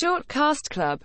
Shortcast Club.